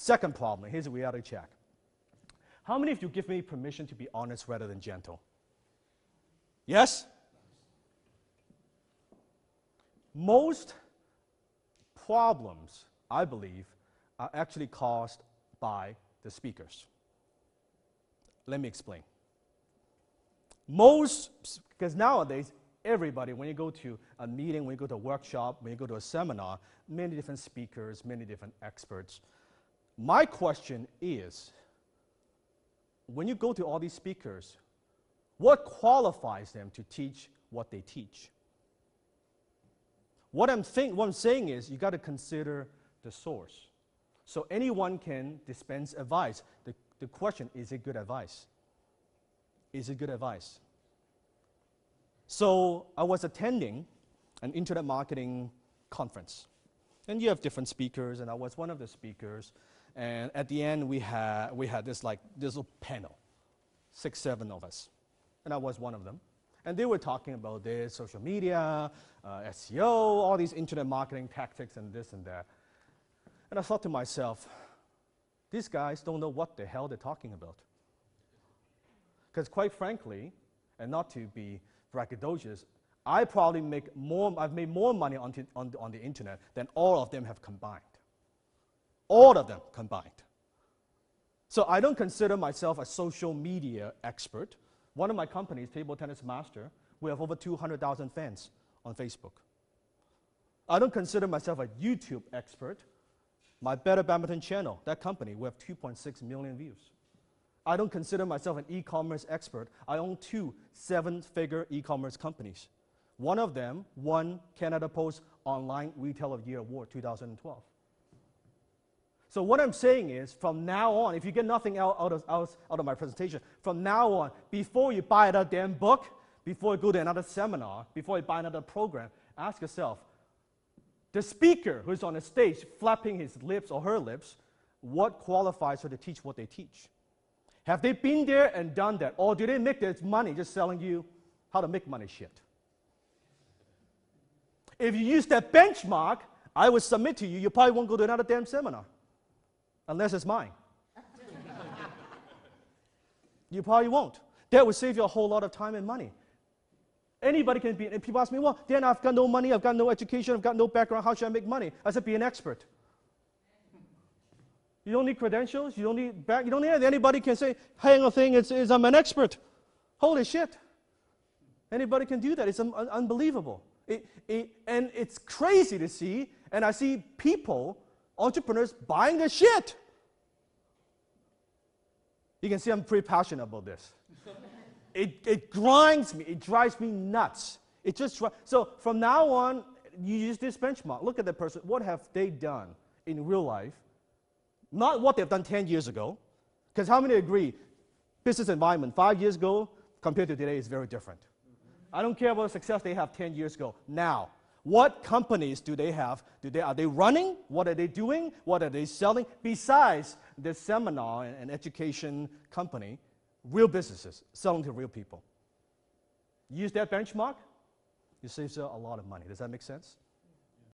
Second problem, here's a reality check. How many of you give me permission to be honest rather than gentle? Yes? Most problems, I believe, are actually caused by the speakers. Let me explain. Most, because nowadays, everybody, when you go to a meeting, when you go to a workshop, when you go to a seminar, many different speakers, many different experts. My question is when you go to all these speakers, what qualifies them to teach what they teach? What I'm, think, what I'm saying is you got to consider the source. So anyone can dispense advice. The, the question is it good advice? Is it good advice? So I was attending an internet marketing conference. And you have different speakers, and I was one of the speakers. And at the end, we had, we had this like this little panel, six, seven of us. And I was one of them. And they were talking about this, social media, uh, SEO, all these internet marketing tactics and this and that. And I thought to myself, these guys don't know what the hell they're talking about. Because quite frankly, and not to be braggadocious, I probably make more, I've made more money on, on, on the internet than all of them have combined. All of them combined. So I don't consider myself a social media expert. One of my companies, Table Tennis Master, we have over 200,000 fans on Facebook. I don't consider myself a YouTube expert. My Better Badminton channel, that company, we have 2.6 million views. I don't consider myself an e-commerce expert. I own two seven-figure e-commerce companies. One of them won Canada Post Online Retail of Year Award 2012. So what I'm saying is, from now on, if you get nothing out, out, of, out, out of my presentation, from now on, before you buy another damn book, before you go to another seminar, before you buy another program, ask yourself, the speaker who's on the stage flapping his lips or her lips, what qualifies her to teach what they teach? Have they been there and done that? Or do they make their money just selling you how to make money shit? If you use that benchmark, I would submit to you, you probably won't go to another damn seminar. Unless it's mine. you probably won't. That would save you a whole lot of time and money. Anybody can be, and people ask me, well, then I've got no money, I've got no education, I've got no background, how should I make money? I said, be an expert. You don't need credentials. You don't need back. You don't need anybody can say, "Hang a thing, it's, it's, I'm an expert." Holy shit! Anybody can do that. It's un- unbelievable. It, it, and it's crazy to see. And I see people, entrepreneurs, buying the shit. You can see I'm pretty passionate about this. it, it grinds me. It drives me nuts. It just so from now on, you use this benchmark. Look at that person. What have they done in real life not what they've done 10 years ago. Because how many agree business environment five years ago compared to today is very different? I don't care about the success they have 10 years ago. Now, what companies do they have? Do they, are they running? What are they doing? What are they selling? Besides the seminar and, education company, real businesses selling to real people. Use that benchmark, you save a lot of money. Does that make sense?